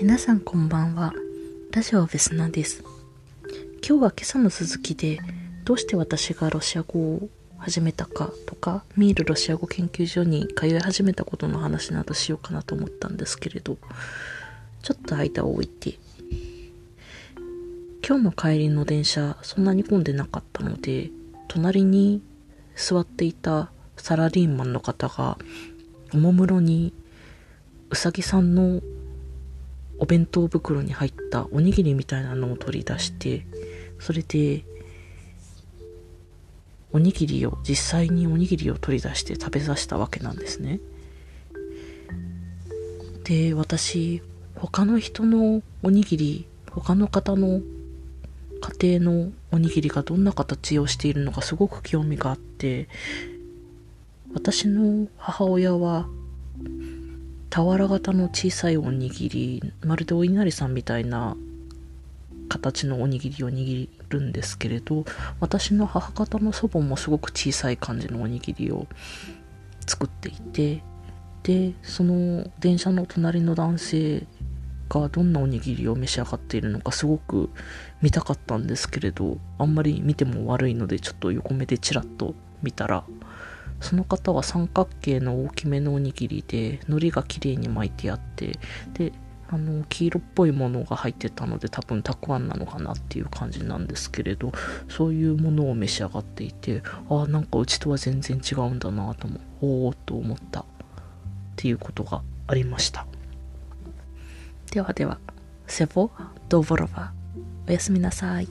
皆さんこんばんは。ラジオベスナです。今日は今朝の続きで、どうして私がロシア語を始めたかとか、ミールロシア語研究所に通い始めたことの話などしようかなと思ったんですけれど、ちょっと間を置いて、今日の帰りの電車、そんなに混んでなかったので、隣に座っていたサラリーマンの方が、おもむろにうさぎさんのお弁当袋に入ったおにぎりみたいなのを取り出してそれでおにぎりを実際におにぎりを取り出して食べさせたわけなんですね。で私他の人のおにぎり他の方の家庭のおにぎりがどんな形をしているのかすごく興味があって私の母親は俵型の小さいおにぎりまるでお稲荷さんみたいな形のおにぎりを握るんですけれど私の母方の祖母もすごく小さい感じのおにぎりを作っていてでその電車の隣の男性がどんなおにぎりを召し上がっているのかすごく見たかったんですけれどあんまり見ても悪いのでちょっと横目でチラッと見たらその方は三角形の大きめのおにぎりで海苔が綺麗に巻いてあってであの黄色っぽいものが入ってたので多分たくあんなのかなっていう感じなんですけれどそういうものを召し上がっていてああなんかうちとは全然違うんだなともおおと思ったっていうことがありました。ではではセボドボロバおやすみなさい。